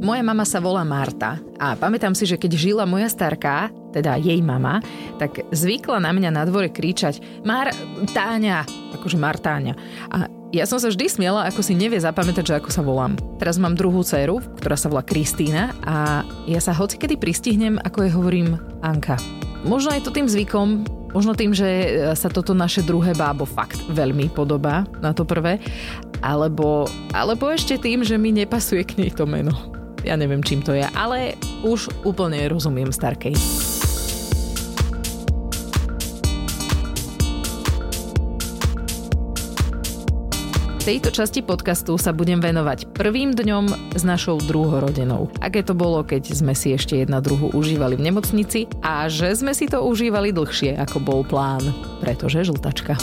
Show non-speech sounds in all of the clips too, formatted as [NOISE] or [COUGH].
Moja mama sa volá Marta a pamätám si, že keď žila moja starka, teda jej mama, tak zvykla na mňa na dvore kričať Mar... Táňa, akože Martáňa. A ja som sa vždy smiela, ako si nevie zapamätať, že ako sa volám. Teraz mám druhú dceru, ktorá sa volá Kristýna a ja sa hocikedy pristihnem, ako jej hovorím Anka. Možno je to tým zvykom, možno tým, že sa toto naše druhé bábo fakt veľmi podobá na to prvé, alebo, alebo ešte tým, že mi nepasuje k nej to meno. Ja neviem, čím to je, ale už úplne rozumiem Starkej. Tejto časti podcastu sa budem venovať prvým dňom s našou druhorodenou. Aké to bolo, keď sme si ešte jedna druhu užívali v nemocnici a že sme si to užívali dlhšie, ako bol plán, pretože žltačka.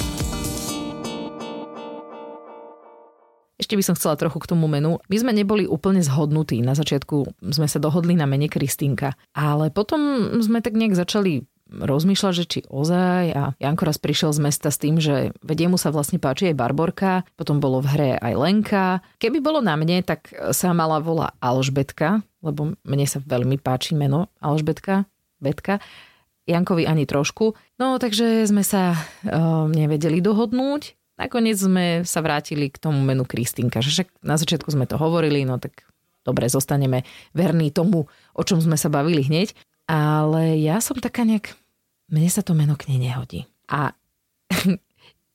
Ešte by som chcela trochu k tomu menu. My sme neboli úplne zhodnutí. Na začiatku sme sa dohodli na mene Kristýnka. Ale potom sme tak nejak začali rozmýšľať, že či ozaj a Janko raz prišiel z mesta s tým, že vedie mu sa vlastne páči aj Barborka, potom bolo v hre aj Lenka. Keby bolo na mne, tak sa mala volá Alžbetka, lebo mne sa veľmi páči meno Alžbetka, Betka. Jankovi ani trošku. No takže sme sa uh, nevedeli dohodnúť nakoniec sme sa vrátili k tomu menu Kristinka, že však na začiatku sme to hovorili, no tak dobre, zostaneme verní tomu, o čom sme sa bavili hneď, ale ja som taká nejak, mne sa to meno k nej nehodí. A [LAUGHS]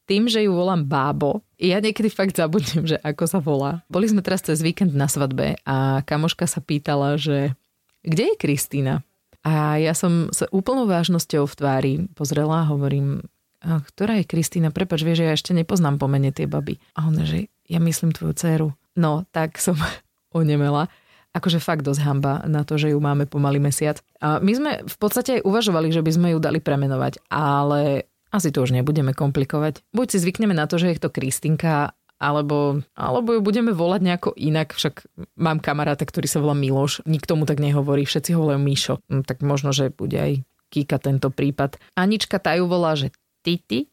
tým, že ju volám Bábo, ja niekedy fakt zabudnem, že ako sa volá. Boli sme teraz cez víkend na svadbe a kamoška sa pýtala, že kde je Kristýna? A ja som sa úplnou vážnosťou v tvári pozrela a hovorím, ktorá je Kristýna? Prepač, vieš, že ja ešte nepoznám pomene tie baby. A ona, že ja myslím tvoju dceru. No, tak som [LAUGHS] onemela. Akože fakt dosť hamba na to, že ju máme pomaly mesiac. A my sme v podstate aj uvažovali, že by sme ju dali premenovať, ale asi to už nebudeme komplikovať. Buď si zvykneme na to, že je to Kristinka, alebo, alebo ju budeme volať nejako inak, však mám kamaráta, ktorý sa volá Miloš, nikto mu tak nehovorí, všetci ho volajú Míšo, hm, tak možno, že bude aj Kika tento prípad. Anička tá ju volá, že Titi,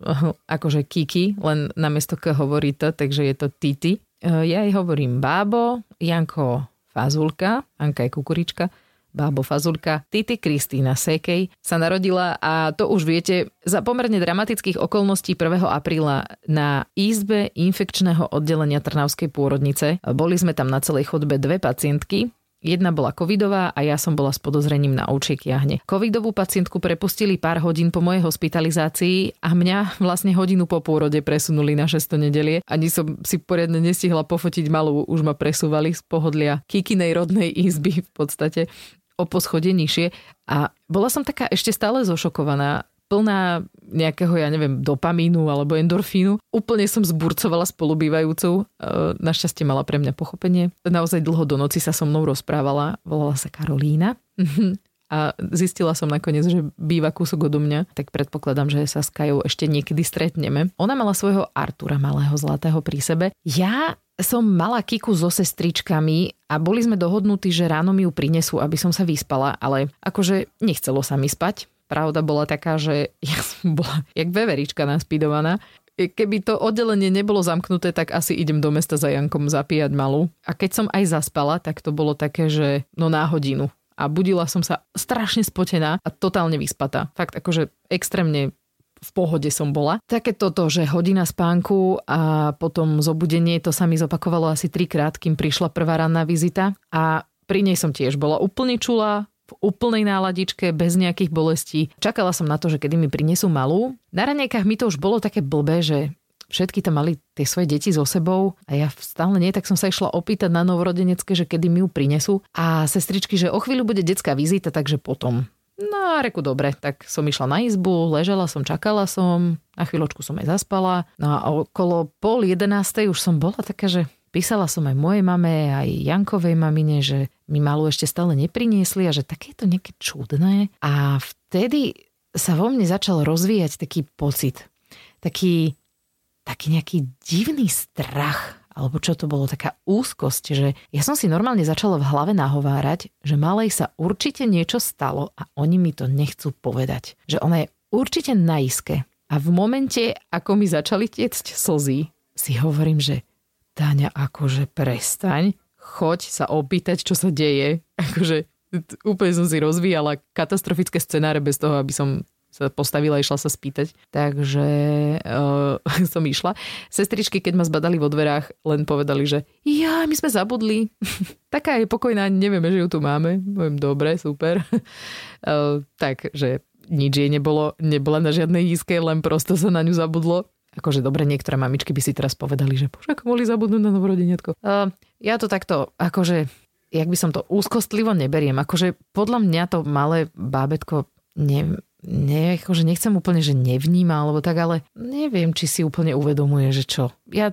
[LAUGHS] akože Kiki, len namiesto K hovorí to, takže je to Titi. E, ja jej hovorím Bábo, Janko Fazulka, Anka je kukurička, Bábo Fazulka, Titi Kristýna Sekej sa narodila a to už viete, za pomerne dramatických okolností 1. apríla na izbe infekčného oddelenia Trnavskej pôrodnice. Boli sme tam na celej chodbe dve pacientky, Jedna bola covidová a ja som bola s podozrením na ovčiek jahne. Covidovú pacientku prepustili pár hodín po mojej hospitalizácii a mňa vlastne hodinu po pôrode presunuli na 6 nedelie. Ani som si poriadne nestihla pofotiť malú, už ma presúvali z pohodlia Kikinej rodnej izby v podstate o poschodie nižšie a bola som taká ešte stále zošokovaná plná nejakého, ja neviem, dopamínu alebo endorfínu. Úplne som zburcovala spolubývajúcu. E, našťastie mala pre mňa pochopenie. Naozaj dlho do noci sa so mnou rozprávala. Volala sa Karolína. [LAUGHS] A zistila som nakoniec, že býva kúsok odo mňa, tak predpokladám, že sa s Kajou ešte niekedy stretneme. Ona mala svojho Artura, malého zlatého pri sebe. Ja som mala Kiku so sestričkami a boli sme dohodnutí, že ráno mi ju prinesú, aby som sa vyspala, ale akože nechcelo sa mi spať pravda bola taká, že [LAUGHS] ja som bola jak veverička naspidovaná. Keby to oddelenie nebolo zamknuté, tak asi idem do mesta za Jankom zapíjať malú. A keď som aj zaspala, tak to bolo také, že no na hodinu. A budila som sa strašne spotená a totálne vyspatá. Fakt akože extrémne v pohode som bola. Také toto, že hodina spánku a potom zobudenie, to sa mi zopakovalo asi trikrát, kým prišla prvá ranná vizita. A pri nej som tiež bola úplne čulá, v úplnej náladičke, bez nejakých bolestí. Čakala som na to, že kedy mi prinesú malú. Na ranejkách mi to už bolo také blbé, že všetky tam mali tie svoje deti so sebou a ja stále nie, tak som sa išla opýtať na novorodenecké, že kedy mi ju prinesú. A sestričky, že o chvíľu bude detská vizita, takže potom. No a reku dobre, tak som išla na izbu, ležala som, čakala som, na chvíľočku som aj zaspala. No a okolo pol jedenástej už som bola taká, že Písala som aj mojej mame, aj Jankovej mamine, že mi malú ešte stále nepriniesli a že také je to nejaké čudné. A vtedy sa vo mne začal rozvíjať taký pocit, taký, taký nejaký divný strach, alebo čo to bolo, taká úzkosť, že ja som si normálne začala v hlave nahovárať, že malej sa určite niečo stalo a oni mi to nechcú povedať. Že ona je určite na iske. A v momente, ako mi začali tiecť slzy, si hovorím, že Táňa, akože prestaň, choď sa opýtať, čo sa deje. [LAUGHS] Akože úplne som si rozvíjala katastrofické scenáre bez toho, aby som sa postavila a išla sa spýtať. Takže uh, [LAUGHS] som išla. Sestričky, keď ma zbadali vo dverách, len povedali, že ja, my sme zabudli. [LAUGHS] Taká je pokojná, nevieme, že ju tu máme. Poviem, dobre, super. uh, takže nič jej nebolo, nebola na žiadnej jízke, len prosto sa na ňu zabudlo. Akože dobre, niektoré mamičky by si teraz povedali, že bože, ako mohli zabudnúť na novorodeniatko. Uh, ja to takto, akože jak by som to úzkostlivo neberiem. Akože podľa mňa to malé bábetko ne, ne, akože nechcem úplne, že nevníma, alebo tak, ale neviem, či si úplne uvedomuje, že čo. Ja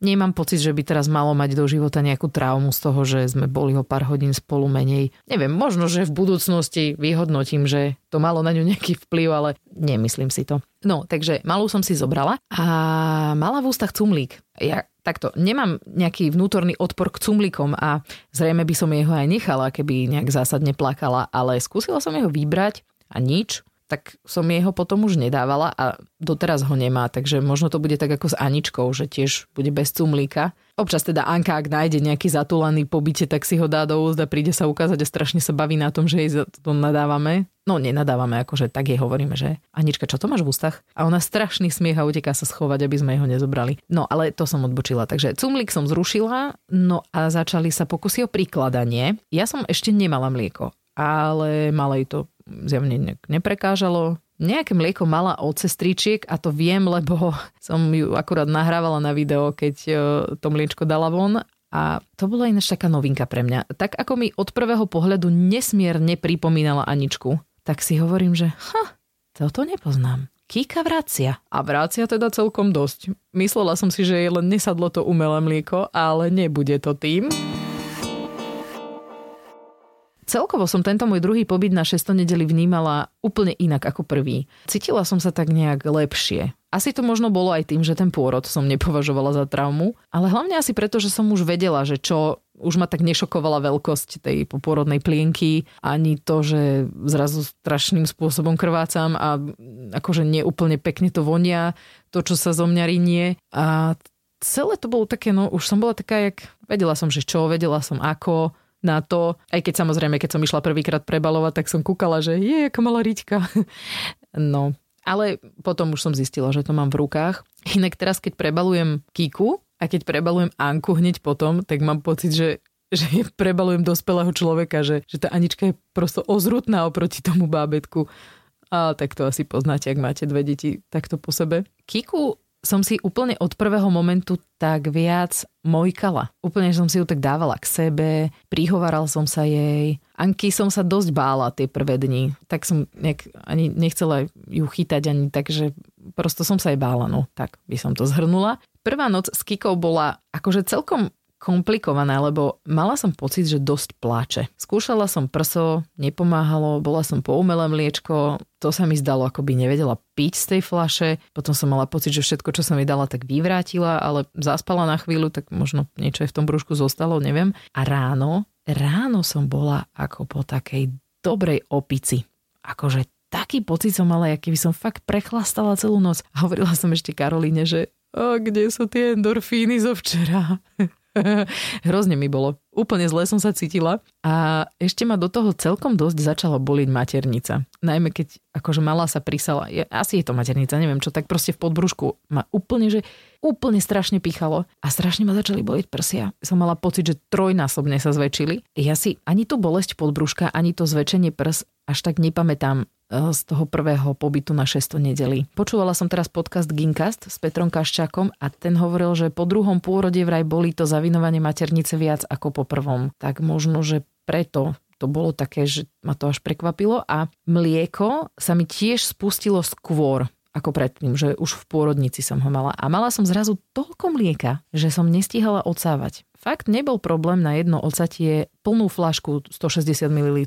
nemám pocit, že by teraz malo mať do života nejakú traumu z toho, že sme boli ho pár hodín spolu menej. Neviem, možno, že v budúcnosti vyhodnotím, že to malo na ňu nejaký vplyv, ale nemyslím si to. No, takže malú som si zobrala a mala v ústach cumlík. Ja takto, nemám nejaký vnútorný odpor k cumlíkom a zrejme by som jeho aj nechala, keby nejak zásadne plakala, ale skúsila som jeho vybrať a nič tak som jeho potom už nedávala a doteraz ho nemá, takže možno to bude tak ako s Aničkou, že tiež bude bez cumlíka. Občas teda Anka, ak nájde nejaký zatulaný pobyte, tak si ho dá do úst príde sa ukázať a strašne sa baví na tom, že jej to nadávame. No nenadávame, akože tak jej hovoríme, že Anička, čo to máš v ústach? A ona strašný smiech a uteká sa schovať, aby sme ho nezobrali. No ale to som odbočila. Takže cumlík som zrušila, no a začali sa pokusy o prikladanie. Ja som ešte nemala mlieko, ale malej to zjavne neprekážalo. Nejaké mlieko mala od sestričiek a to viem, lebo [LAUGHS] som ju akurát nahrávala na video, keď e, to mliečko dala von a to bola ináč taká novinka pre mňa. Tak ako mi od prvého pohľadu nesmierne pripomínala Aničku, tak si hovorím, že ha, toto nepoznám. Kika vracia. A vracia teda celkom dosť. Myslela som si, že jej len nesadlo to umelé mlieko, ale nebude to tým. Celkovo som tento môj druhý pobyt na 600 nedeli vnímala úplne inak ako prvý. Cítila som sa tak nejak lepšie. Asi to možno bolo aj tým, že ten pôrod som nepovažovala za traumu, ale hlavne asi preto, že som už vedela, že čo už ma tak nešokovala veľkosť tej popôrodnej plienky, ani to, že zrazu strašným spôsobom krvácam a akože neúplne pekne to vonia, to, čo sa zo mňa rinie. A celé to bolo také, no už som bola taká, jak vedela som, že čo, vedela som ako, na to, aj keď samozrejme, keď som išla prvýkrát prebalovať, tak som kúkala, že je, aká malá riťka. [LAUGHS] No, ale potom už som zistila, že to mám v rukách. Inak teraz, keď prebalujem Kiku a keď prebalujem Anku hneď potom, tak mám pocit, že že [LAUGHS] prebalujem dospelého človeka, že, že tá Anička je prosto ozrutná oproti tomu bábetku. A tak to asi poznáte, ak máte dve deti takto po sebe. Kiku som si úplne od prvého momentu tak viac mojkala. Úplne som si ju tak dávala k sebe, prihovaral som sa jej. Anky som sa dosť bála tie prvé dni, tak som nejak ani nechcela ju chytať ani tak, že prosto som sa jej bála, no tak by som to zhrnula. Prvá noc s Kikou bola akože celkom komplikované, lebo mala som pocit, že dosť pláče. Skúšala som prso, nepomáhalo, bola som po umelé mliečko, to sa mi zdalo, ako by nevedela piť z tej flaše. Potom som mala pocit, že všetko, čo som mi dala, tak vyvrátila, ale zaspala na chvíľu, tak možno niečo aj v tom brúšku zostalo, neviem. A ráno, ráno som bola ako po takej dobrej opici. Akože taký pocit som mala, aký by som fakt prechlastala celú noc. A hovorila som ešte Karolíne, že a kde sú tie endorfíny zo včera? [LAUGHS] Hrozne mi bolo. Úplne zle som sa cítila a ešte ma do toho celkom dosť začala boliť maternica. Najmä keď akože mala sa prisala, je, asi je to maternica, neviem čo, tak proste v podbrušku ma úplne, že úplne strašne pichalo a strašne ma začali boliť prsia. Som mala pocit, že trojnásobne sa zväčšili. Ja si ani tú bolesť podbruška, ani to zväčšenie prs až tak nepamätám z toho prvého pobytu na 600 nedeli. Počúvala som teraz podcast Ginkast s Petrom Kaščákom a ten hovoril, že po druhom pôrode vraj boli to zavinovanie maternice viac ako po prvom. Tak možno, že preto to bolo také, že ma to až prekvapilo a mlieko sa mi tiež spustilo skôr ako predtým, že už v pôrodnici som ho mala. A mala som zrazu toľko mlieka, že som nestihala odsávať. Fakt nebol problém na jedno odsatie plnú flašku 160 ml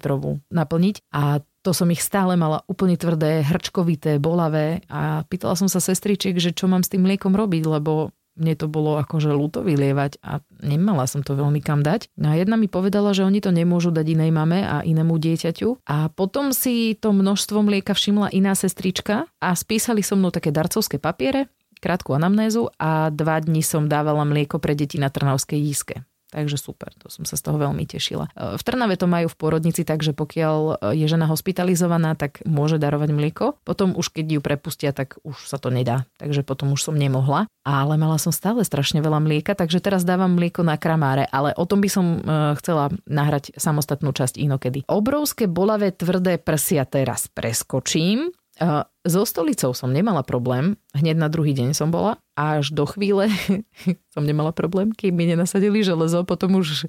naplniť a to som ich stále mala úplne tvrdé, hrčkovité, bolavé a pýtala som sa sestričiek, že čo mám s tým mliekom robiť, lebo mne to bolo akože ľúto vylievať a nemala som to veľmi kam dať. No a jedna mi povedala, že oni to nemôžu dať inej mame a inému dieťaťu. A potom si to množstvo mlieka všimla iná sestrička a spísali so mnou také darcovské papiere, krátku anamnézu a dva dní som dávala mlieko pre deti na Trnavskej jízke. Takže super, to som sa z toho veľmi tešila. V Trnave to majú v pôrodnici, takže pokiaľ je žena hospitalizovaná, tak môže darovať mlieko. Potom už keď ju prepustia, tak už sa to nedá. Takže potom už som nemohla. Ale mala som stále strašne veľa mlieka, takže teraz dávam mlieko na kramáre. Ale o tom by som e, chcela nahrať samostatnú časť inokedy. Obrovské bolavé tvrdé prsia teraz preskočím so stolicou som nemala problém, hneď na druhý deň som bola. Až do chvíle [LAUGHS] som nemala problém, kým mi nenasadili železo, potom už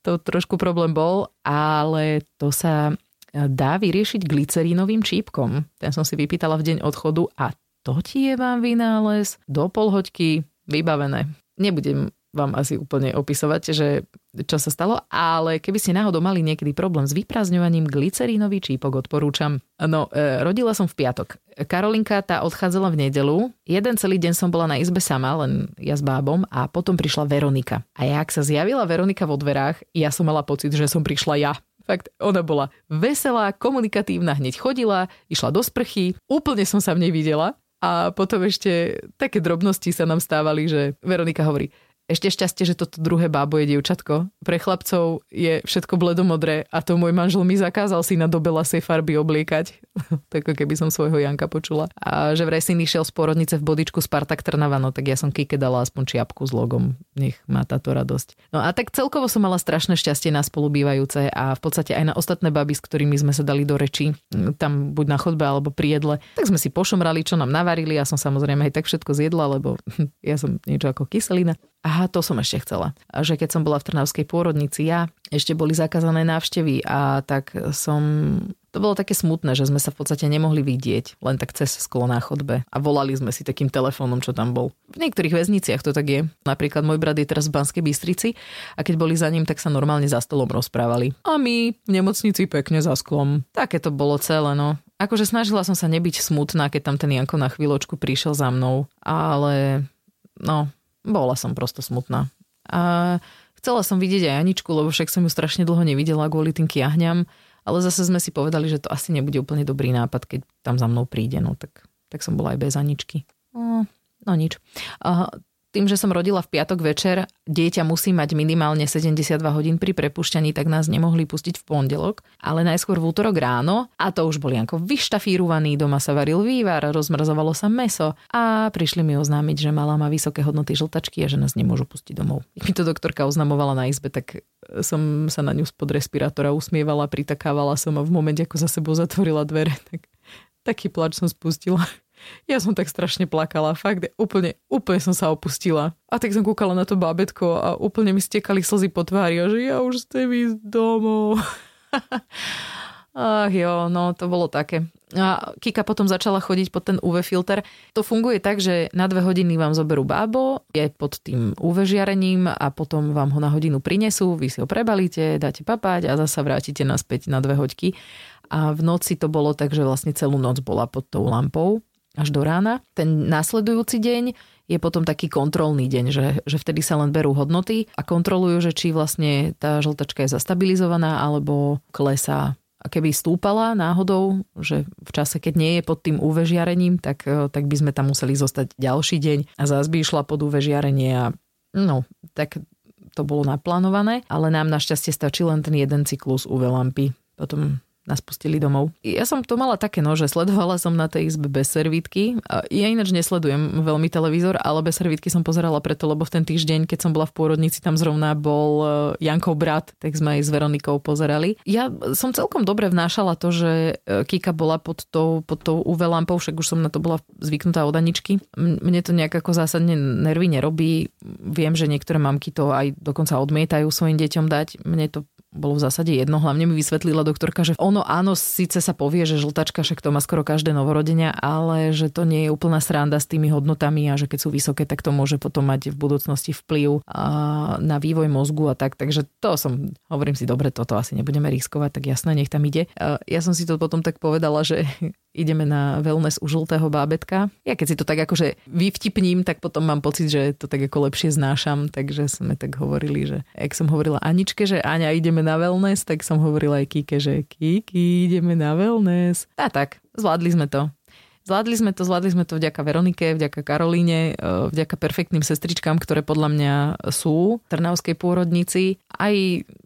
to trošku problém bol, ale to sa dá vyriešiť glycerínovým čípkom. Ten som si vypýtala v deň odchodu. A to ti je vám vynález? Do polhoďky? Vybavené. Nebudem vám asi úplne opisovať, že čo sa stalo, ale keby ste náhodou mali niekedy problém s vyprázdňovaním glycerínový čípok, odporúčam. No, e, rodila som v piatok. Karolinka tá odchádzala v nedelu. Jeden celý deň som bola na izbe sama, len ja s bábom a potom prišla Veronika. A jak sa zjavila Veronika vo dverách, ja som mala pocit, že som prišla ja. Fakt, ona bola veselá, komunikatívna, hneď chodila, išla do sprchy, úplne som sa v nej videla. A potom ešte také drobnosti sa nám stávali, že Veronika hovorí, ešte šťastie, že toto druhé bábo je dievčatko. Pre chlapcov je všetko bledomodré a to môj manžel mi zakázal si na dobelasej farby obliekať. [LAUGHS] tak keby som svojho Janka počula. A že vraj syn išiel z porodnice v bodičku Spartak Trnava, no tak ja som Kike dala aspoň čiapku s logom. Nech má táto radosť. No a tak celkovo som mala strašné šťastie na spolubývajúce a v podstate aj na ostatné baby, s ktorými sme sa dali do reči, tam buď na chodbe alebo pri jedle, tak sme si pošomrali, čo nám navarili. Ja som samozrejme aj tak všetko zjedla, lebo [LAUGHS] ja som niečo ako kyselina. Aha, to som ešte chcela. Že keď som bola v Trnavskej pôrodnici ja, ešte boli zakázané návštevy a tak som... To bolo také smutné, že sme sa v podstate nemohli vidieť len tak cez sklo na chodbe a volali sme si takým telefónom, čo tam bol. V niektorých väzniciach to tak je. Napríklad môj brat je teraz v Banskej Bystrici a keď boli za ním, tak sa normálne za stolom rozprávali. A my v nemocnici pekne za sklom. Také to bolo celé, no. Akože snažila som sa nebyť smutná, keď tam ten Janko na chvíľočku prišiel za mnou, ale no, bola som prosto smutná. A chcela som vidieť aj Aničku, lebo však som ju strašne dlho nevidela kvôli tým kiahňam, ale zase sme si povedali, že to asi nebude úplne dobrý nápad, keď tam za mnou príde, no tak, tak som bola aj bez Aničky. No, no nič. A tým, že som rodila v piatok večer, dieťa musí mať minimálne 72 hodín pri prepušťaní, tak nás nemohli pustiť v pondelok, ale najskôr v útorok ráno a to už boli ako vyštafírovaní, doma sa varil vývar, rozmrzovalo sa meso a prišli mi oznámiť, že mala má vysoké hodnoty žltačky a že nás nemôžu pustiť domov. Keď mi to doktorka oznamovala na izbe, tak som sa na ňu spod respirátora usmievala, pritakávala som a v momente, ako za sebou zatvorila dvere, tak taký plač som spustila. Ja som tak strašne plakala, fakt, úplne, úplne som sa opustila. A tak som kúkala na to bábetko a úplne mi stekali slzy po tvári a že ja už chcem ísť domov. [LAUGHS] Ach jo, no to bolo také. A Kika potom začala chodiť pod ten UV filter. To funguje tak, že na dve hodiny vám zoberú bábo, je pod tým UV žiarením a potom vám ho na hodinu prinesú, vy si ho prebalíte, dáte papať a zasa vrátite naspäť na dve hoďky. A v noci to bolo tak, že vlastne celú noc bola pod tou lampou až do rána. Ten následujúci deň je potom taký kontrolný deň, že, že vtedy sa len berú hodnoty a kontrolujú, že či vlastne tá žltačka je zastabilizovaná alebo klesá. A keby stúpala náhodou, že v čase, keď nie je pod tým UV žiarením, tak, eh, tak by sme tam museli zostať ďalší deň a zás by išla pod UV žiarenie a no, tak to bolo naplánované, ale nám našťastie stačí len ten jeden cyklus UV lampy. Potom nás pustili domov. Ja som to mala také, no, sledovala som na tej izbe bez servítky. Ja ináč nesledujem veľmi televízor, ale bez servítky som pozerala preto, lebo v ten týždeň, keď som bola v pôrodnici, tam zrovna bol e, Jankov brat, tak sme aj s Veronikou pozerali. Ja som celkom dobre vnášala to, že e, Kika bola pod tou, pod tou UV lampou, však už som na to bola zvyknutá od Aničky. Mne to nejak ako zásadne nervy nerobí. Viem, že niektoré mamky to aj dokonca odmietajú svojim deťom dať. Mne to bolo v zásade jedno. Hlavne mi vysvetlila doktorka, že ono áno, síce sa povie, že žltačka, však to má skoro každé novorodenia, ale že to nie je úplná sranda s tými hodnotami a že keď sú vysoké, tak to môže potom mať v budúcnosti vplyv na vývoj mozgu a tak. Takže to som, hovorím si, dobre, toto asi nebudeme riskovať, tak jasné, nech tam ide. Ja som si to potom tak povedala, že ideme na wellness u žltého bábetka. Ja keď si to tak akože vyvtipním, tak potom mám pocit, že to tak ako lepšie znášam, takže sme tak hovorili, že ak som hovorila Aničke, že Aňa ideme na wellness, tak som hovorila aj Kike, že Kiki ideme na wellness. A tak, zvládli sme to. Zvládli sme to, zvládli sme to vďaka Veronike, vďaka Karolíne, e, vďaka perfektným sestričkám, ktoré podľa mňa sú v Trnavskej pôrodnici. Aj,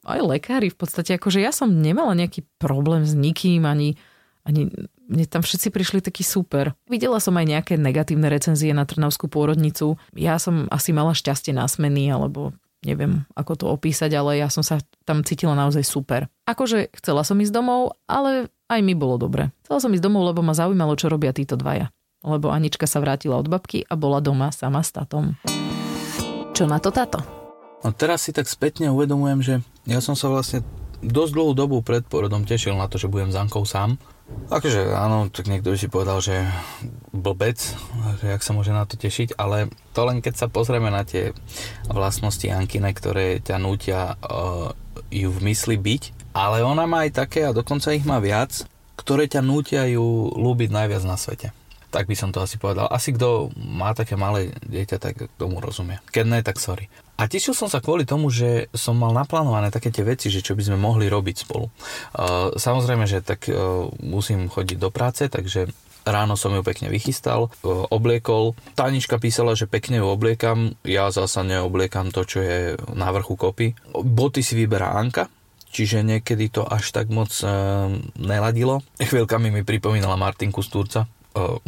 aj lekári v podstate, akože ja som nemala nejaký problém s nikým, ani, ani mne tam všetci prišli takí super. Videla som aj nejaké negatívne recenzie na Trnavskú pôrodnicu. Ja som asi mala šťastie na smeny, alebo neviem, ako to opísať, ale ja som sa tam cítila naozaj super. Akože chcela som ísť domov, ale aj mi bolo dobre. Chcela som ísť domov, lebo ma zaujímalo, čo robia títo dvaja. Lebo Anička sa vrátila od babky a bola doma sama s tatom. Čo na to táto? No teraz si tak spätne uvedomujem, že ja som sa vlastne dosť dlhú dobu pred porodom tešil na to, že budem s Ankou sám Akože áno, tak niekto by si povedal, že blbec, že jak sa môže na to tešiť, ale to len keď sa pozrieme na tie vlastnosti Ankine, ktoré ťa nútia uh, ju v mysli byť, ale ona má aj také, a dokonca ich má viac, ktoré ťa nútia ju ľúbiť najviac na svete. Tak by som to asi povedal. Asi kto má také malé dieťa, tak tomu rozumie. Keď ne, tak sorry. A tešil som sa kvôli tomu, že som mal naplánované také tie veci, že čo by sme mohli robiť spolu. Uh, samozrejme, že tak uh, musím chodiť do práce, takže ráno som ju pekne vychystal, uh, obliekol. Tanička písala, že pekne ju obliekam, ja zasa neobliekam to, čo je na vrchu kopy. Boty si vyberá Anka, čiže niekedy to až tak moc uh, neladilo. Chvíľkami mi pripomínala Martinku z Turca,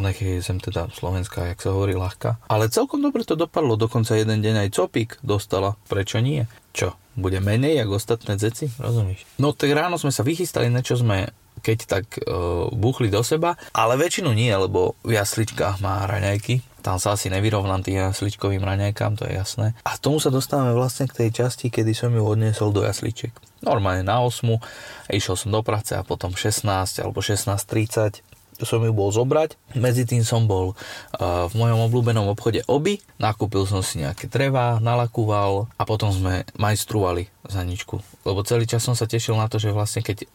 nech je zem teda slovenská, jak sa hovorí, ľahká. Ale celkom dobre to dopadlo, dokonca jeden deň aj copík dostala. Prečo nie? Čo, bude menej ako ostatné dzeci? Rozumieš? No tak ráno sme sa vychystali, niečo sme keď tak uh, buchli do seba, ale väčšinu nie, lebo v jasličkách má raňajky. Tam sa asi nevyrovnám tým jasličkovým raňajkám, to je jasné. A tomu sa dostávame vlastne k tej časti, kedy som ju odniesol do jasličiek. Normálne na 8, išiel som do práce a potom 16 alebo 16.30 som ju bol zobrať. Medzi tým som bol uh, v mojom obľúbenom obchode Oby, nakúpil som si nejaké treva, nalakúval a potom sme majstrovali za ničku. Lebo celý čas som sa tešil na to, že vlastne keď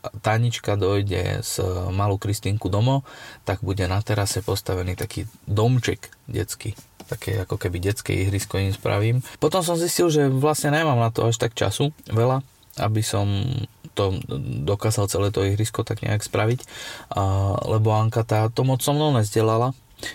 Tanička dojde s malú Kristínku domov, tak bude na terase postavený taký domček detský také ako keby detské ihrisko im spravím. Potom som zistil, že vlastne nemám na to až tak času veľa, aby som to dokázal celé to ihrisko tak nejak spraviť, a, lebo Anka tá to moc so mnou nezdelala,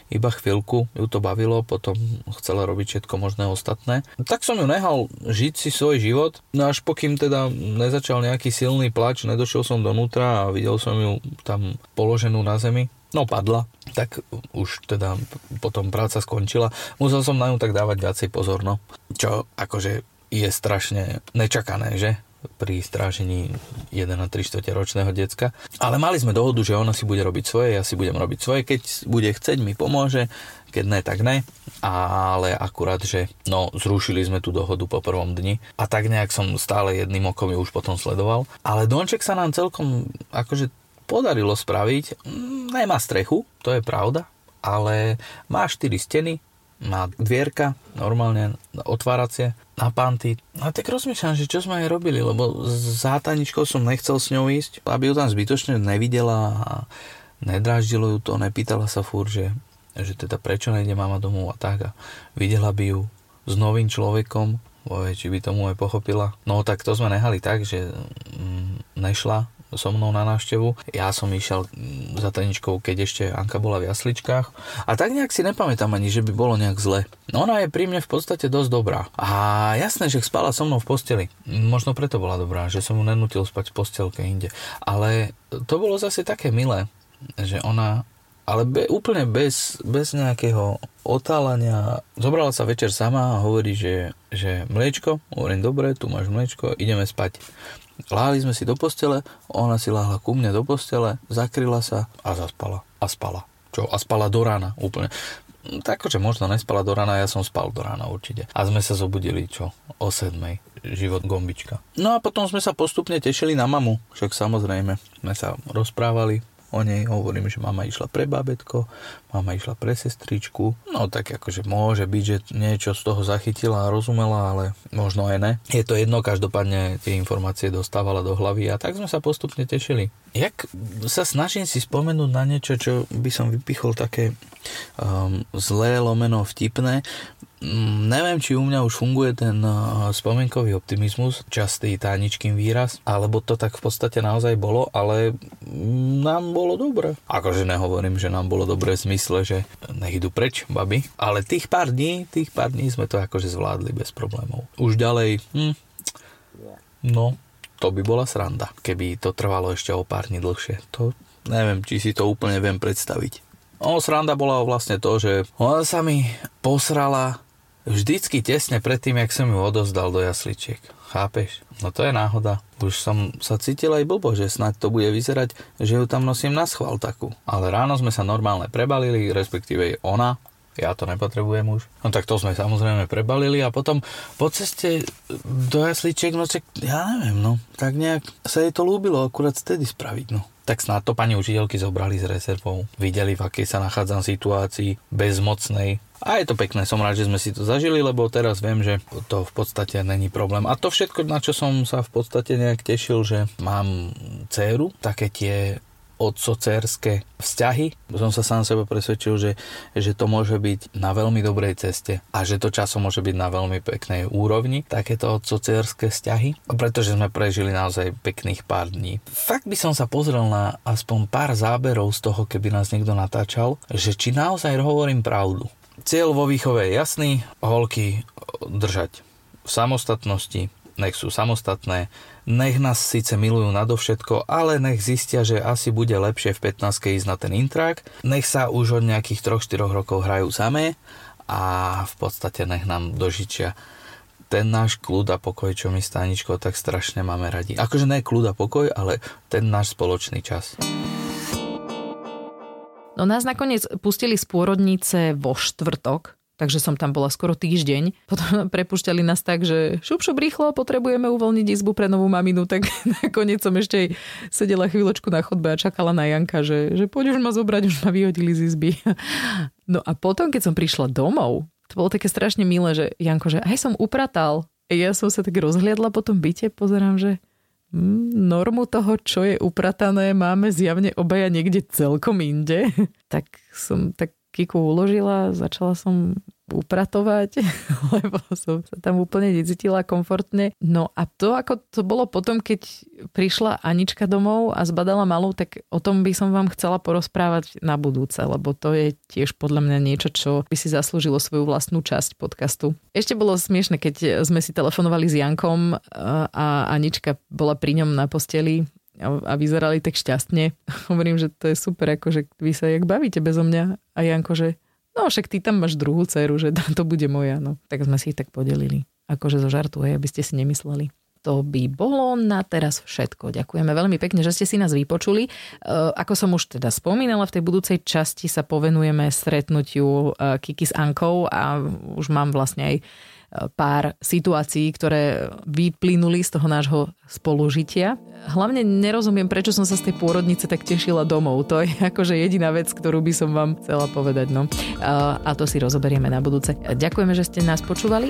iba chvíľku ju to bavilo, potom chcela robiť všetko možné ostatné. Tak som ju nehal žiť si svoj život, no až pokým teda nezačal nejaký silný plač, nedošiel som donútra a videl som ju tam položenú na zemi, no padla, tak už teda potom práca skončila. Musel som na ňu tak dávať viacej pozor, no. Čo akože je strašne nečakané, že? Pri strážení 1 na 3 ročného decka. Ale mali sme dohodu, že ona si bude robiť svoje, ja si budem robiť svoje, keď bude chceť, mi pomôže, keď ne, tak ne. Ale akurát, že no, zrušili sme tú dohodu po prvom dni a tak nejak som stále jedným okom ju už potom sledoval. Ale Donček sa nám celkom akože podarilo spraviť. Mm, nemá strechu, to je pravda, ale má 4 steny, má dvierka, normálne otváracie, na panty. A tak rozmýšľam, že čo sme aj robili, lebo za Taničkou som nechcel s ňou ísť, aby ju tam zbytočne nevidela a nedráždilo ju to, nepýtala sa fúr, že, že teda prečo nejde mama domov a tak a videla by ju s novým človekom, či by tomu aj pochopila. No tak to sme nehali tak, že mm, nešla so mnou na návštevu. Ja som išiel mm, za Taničkou, keď ešte Anka bola v jasličkách. A tak nejak si nepamätám ani, že by bolo nejak zle. No ona je pri mne v podstate dosť dobrá. A jasné, že spala so mnou v posteli. Možno preto bola dobrá, že som mu nenútil spať v postelke inde. Ale to bolo zase také milé, že ona ale be, úplne bez, bez nejakého otálania. Zobrala sa večer sama a hovorí, že, že mliečko, hovorím, dobre, tu máš mliečko, ideme spať. Láhli sme si do postele, ona si láhla ku mne do postele, zakryla sa a zaspala. A spala. Čo? A spala do rána úplne. Tak, že možno nespala do rána, ja som spal do rána určite. A sme sa zobudili, čo? O sedmej. Život gombička. No a potom sme sa postupne tešili na mamu. Však samozrejme, sme sa rozprávali, o nej, hovorím, že mama išla pre babetko, mama išla pre sestričku, no tak akože môže byť, že niečo z toho zachytila a rozumela, ale možno aj ne. Je to jedno, každopádne tie informácie dostávala do hlavy a tak sme sa postupne tešili. Jak sa snažím si spomenúť na niečo, čo by som vypichol také um, zlé, lomeno, vtipné, neviem, či u mňa už funguje ten uh, spomienkový optimizmus, častý táničkým výraz, alebo to tak v podstate naozaj bolo, ale mm, nám bolo dobre. Akože nehovorím, že nám bolo dobre v zmysle, že nech idú preč, baby, ale tých pár dní, tých pár dní sme to akože zvládli bez problémov. Už ďalej, hm, no, to by bola sranda, keby to trvalo ešte o pár dní dlhšie. To neviem, či si to úplne viem predstaviť. No, sranda bola vlastne to, že ona sa mi posrala Vždycky tesne predtým, jak som ju odozdal do jasličiek. Chápeš? No to je náhoda. Už som sa cítil aj blbo, že snáď to bude vyzerať, že ju tam nosím na schvál takú. Ale ráno sme sa normálne prebalili, respektíve ona, ja to nepotrebujem už. No tak to sme samozrejme prebalili a potom po ceste do jasličiek, no čak, ja neviem, no, tak nejak sa jej to lúbilo akurát vtedy spraviť, no. Tak snad to pani učiteľky zobrali z rezervou. Videli, v akej sa nachádzam situácii, bezmocnej, a je to pekné, som rád, že sme si to zažili, lebo teraz viem, že to v podstate není problém. A to všetko, na čo som sa v podstate nejak tešil, že mám dceru, také tie otcocérske vzťahy. Som sa sám sebe presvedčil, že, že to môže byť na veľmi dobrej ceste a že to časom môže byť na veľmi peknej úrovni, takéto otcocérske vzťahy, pretože sme prežili naozaj pekných pár dní. Fakt by som sa pozrel na aspoň pár záberov z toho, keby nás niekto natáčal, že či naozaj hovorím pravdu. Cieľ vo výchove je jasný, holky držať v samostatnosti, nech sú samostatné, nech nás síce milujú nadovšetko, ale nech zistia, že asi bude lepšie v 15 ísť na ten intrak, nech sa už od nejakých 3-4 rokov hrajú samé a v podstate nech nám dožičia ten náš kľud a pokoj, čo my stáničko tak strašne máme radi. Akože ne kľud a pokoj, ale ten náš spoločný čas. No nás nakoniec pustili z pôrodnice vo štvrtok, takže som tam bola skoro týždeň. [LAUGHS] Potom prepušťali nás tak, že šup, šup, rýchlo, potrebujeme uvoľniť izbu pre novú maminu, tak [LAUGHS] nakoniec som ešte aj sedela chvíľočku na chodbe a čakala na Janka, že, že poď už ma zobrať, už ma vyhodili z izby. [LAUGHS] No a potom, keď som prišla domov, to bolo také strašne milé, že Janko, že aj som upratal. Ja som sa tak rozhliadla po tom byte, pozerám, že normu toho, čo je upratané, máme zjavne obaja niekde celkom inde. tak som tak Kiku uložila, začala som upratovať, [LAUGHS] lebo som sa tam úplne necítila komfortne. No a to, ako to bolo potom, keď prišla Anička domov a zbadala malú, tak o tom by som vám chcela porozprávať na budúce, lebo to je tiež podľa mňa niečo, čo by si zaslúžilo svoju vlastnú časť podcastu. Ešte bolo smiešne, keď sme si telefonovali s Jankom a Anička bola pri ňom na posteli a vyzerali tak šťastne. [LAUGHS] Hovorím, že to je super, akože vy sa jak bavíte bezo mňa. A Janko, že no však ty tam máš druhú dceru, že to bude moja. No. Tak sme si ich tak podelili. Akože zo žartu, hej, aby ste si nemysleli. To by bolo na teraz všetko. Ďakujeme veľmi pekne, že ste si nás vypočuli. E, ako som už teda spomínala, v tej budúcej časti sa povenujeme stretnutiu e, Kiki s Ankou a už mám vlastne aj pár situácií, ktoré vyplynuli z toho nášho spolužitia. Hlavne nerozumiem, prečo som sa z tej pôrodnice tak tešila domov. To je akože jediná vec, ktorú by som vám chcela povedať. No. A to si rozoberieme na budúce. Ďakujeme, že ste nás počúvali.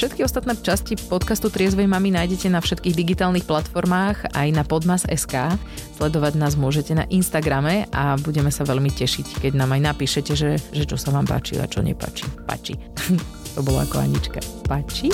Všetky ostatné časti podcastu Triezvej mami nájdete na všetkých digitálnych platformách aj na podmas.sk. Sledovať nás môžete na Instagrame a budeme sa veľmi tešiť, keď nám aj napíšete, že, že čo sa vám páči a čo nepáči. Páči. [LAUGHS] to bolo ako Anička. Páči?